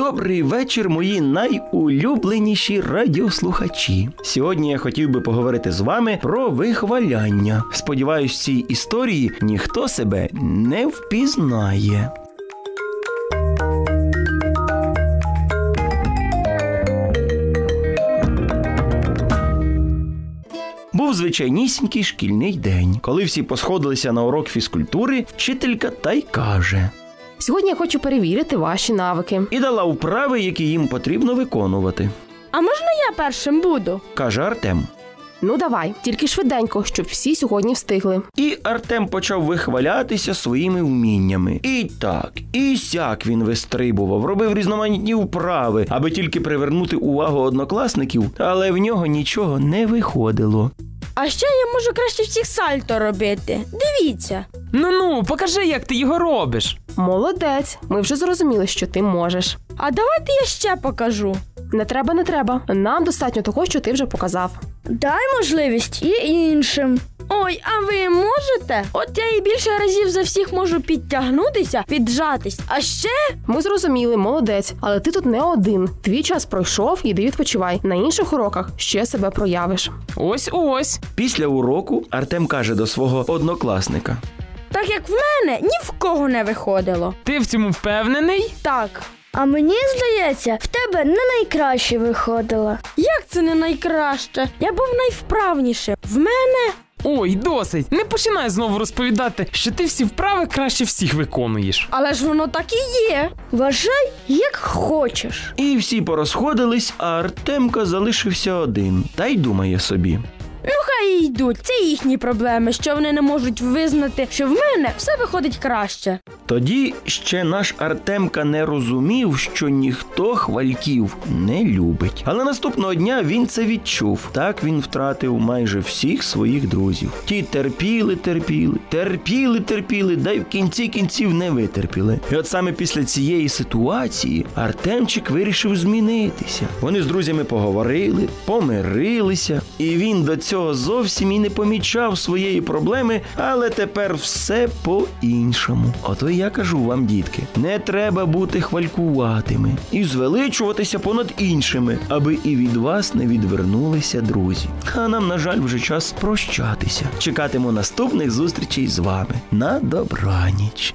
Добрий вечір, мої найулюбленіші радіослухачі. Сьогодні я хотів би поговорити з вами про вихваляння. Сподіваюсь, в цій історії ніхто себе не впізнає. Був звичайнісінький шкільний день. Коли всі посходилися на урок фізкультури, вчителька та й каже: Сьогодні я хочу перевірити ваші навики. і дала вправи, які їм потрібно виконувати. А можна я першим буду? каже Артем. Ну давай, тільки швиденько, щоб всі сьогодні встигли. І Артем почав вихвалятися своїми вміннями. І так, і сяк він вистрибував, робив різноманітні вправи, аби тільки привернути увагу однокласників, але в нього нічого не виходило. А ще я можу краще всіх сальто робити. Дивіться. Ну ну, покажи, як ти його робиш. Молодець, ми вже зрозуміли, що ти можеш. А давайте я ще покажу. Не треба, не треба. Нам достатньо того, що ти вже показав. Дай можливість і іншим. Ой, а ви можете? От я і більше разів за всіх можу підтягнутися, піджатись. А ще Ми зрозуміли, молодець, але ти тут не один. Твій час пройшов, іди відпочивай. На інших уроках ще себе проявиш. Ось ось. Після уроку Артем каже до свого однокласника: так як в мене ні в кого не виходило. Ти в цьому впевнений? Так. А мені здається, в тебе не найкраще виходило. Як це не найкраще? Я був найвправнішим. В мене Ой, досить. Не починай знову розповідати, що ти всі вправи краще всіх виконуєш. Але ж воно так і є. Вважай, як хочеш. і всі порозходились, а Артемка залишився один та й думає собі. Хай йдуть. Це їхні проблеми, що вони не можуть визнати, що в мене все виходить краще. Тоді ще наш Артемка не розумів, що ніхто хвальків не любить. Але наступного дня він це відчув. Так він втратив майже всіх своїх друзів. Ті терпіли, терпіли, терпіли, терпіли, да й в кінці кінців не витерпіли. І от саме після цієї ситуації Артемчик вирішив змінитися. Вони з друзями поговорили, помирилися, і він до цього зовсім і не помічав своєї проблеми, але тепер все по-іншому. Ото я кажу вам, дітки, не треба бути хвалькуватими і звеличуватися понад іншими, аби і від вас не відвернулися друзі. А нам, на жаль, вже час прощатися. Чекатиму наступних зустрічей з вами. На добраніч.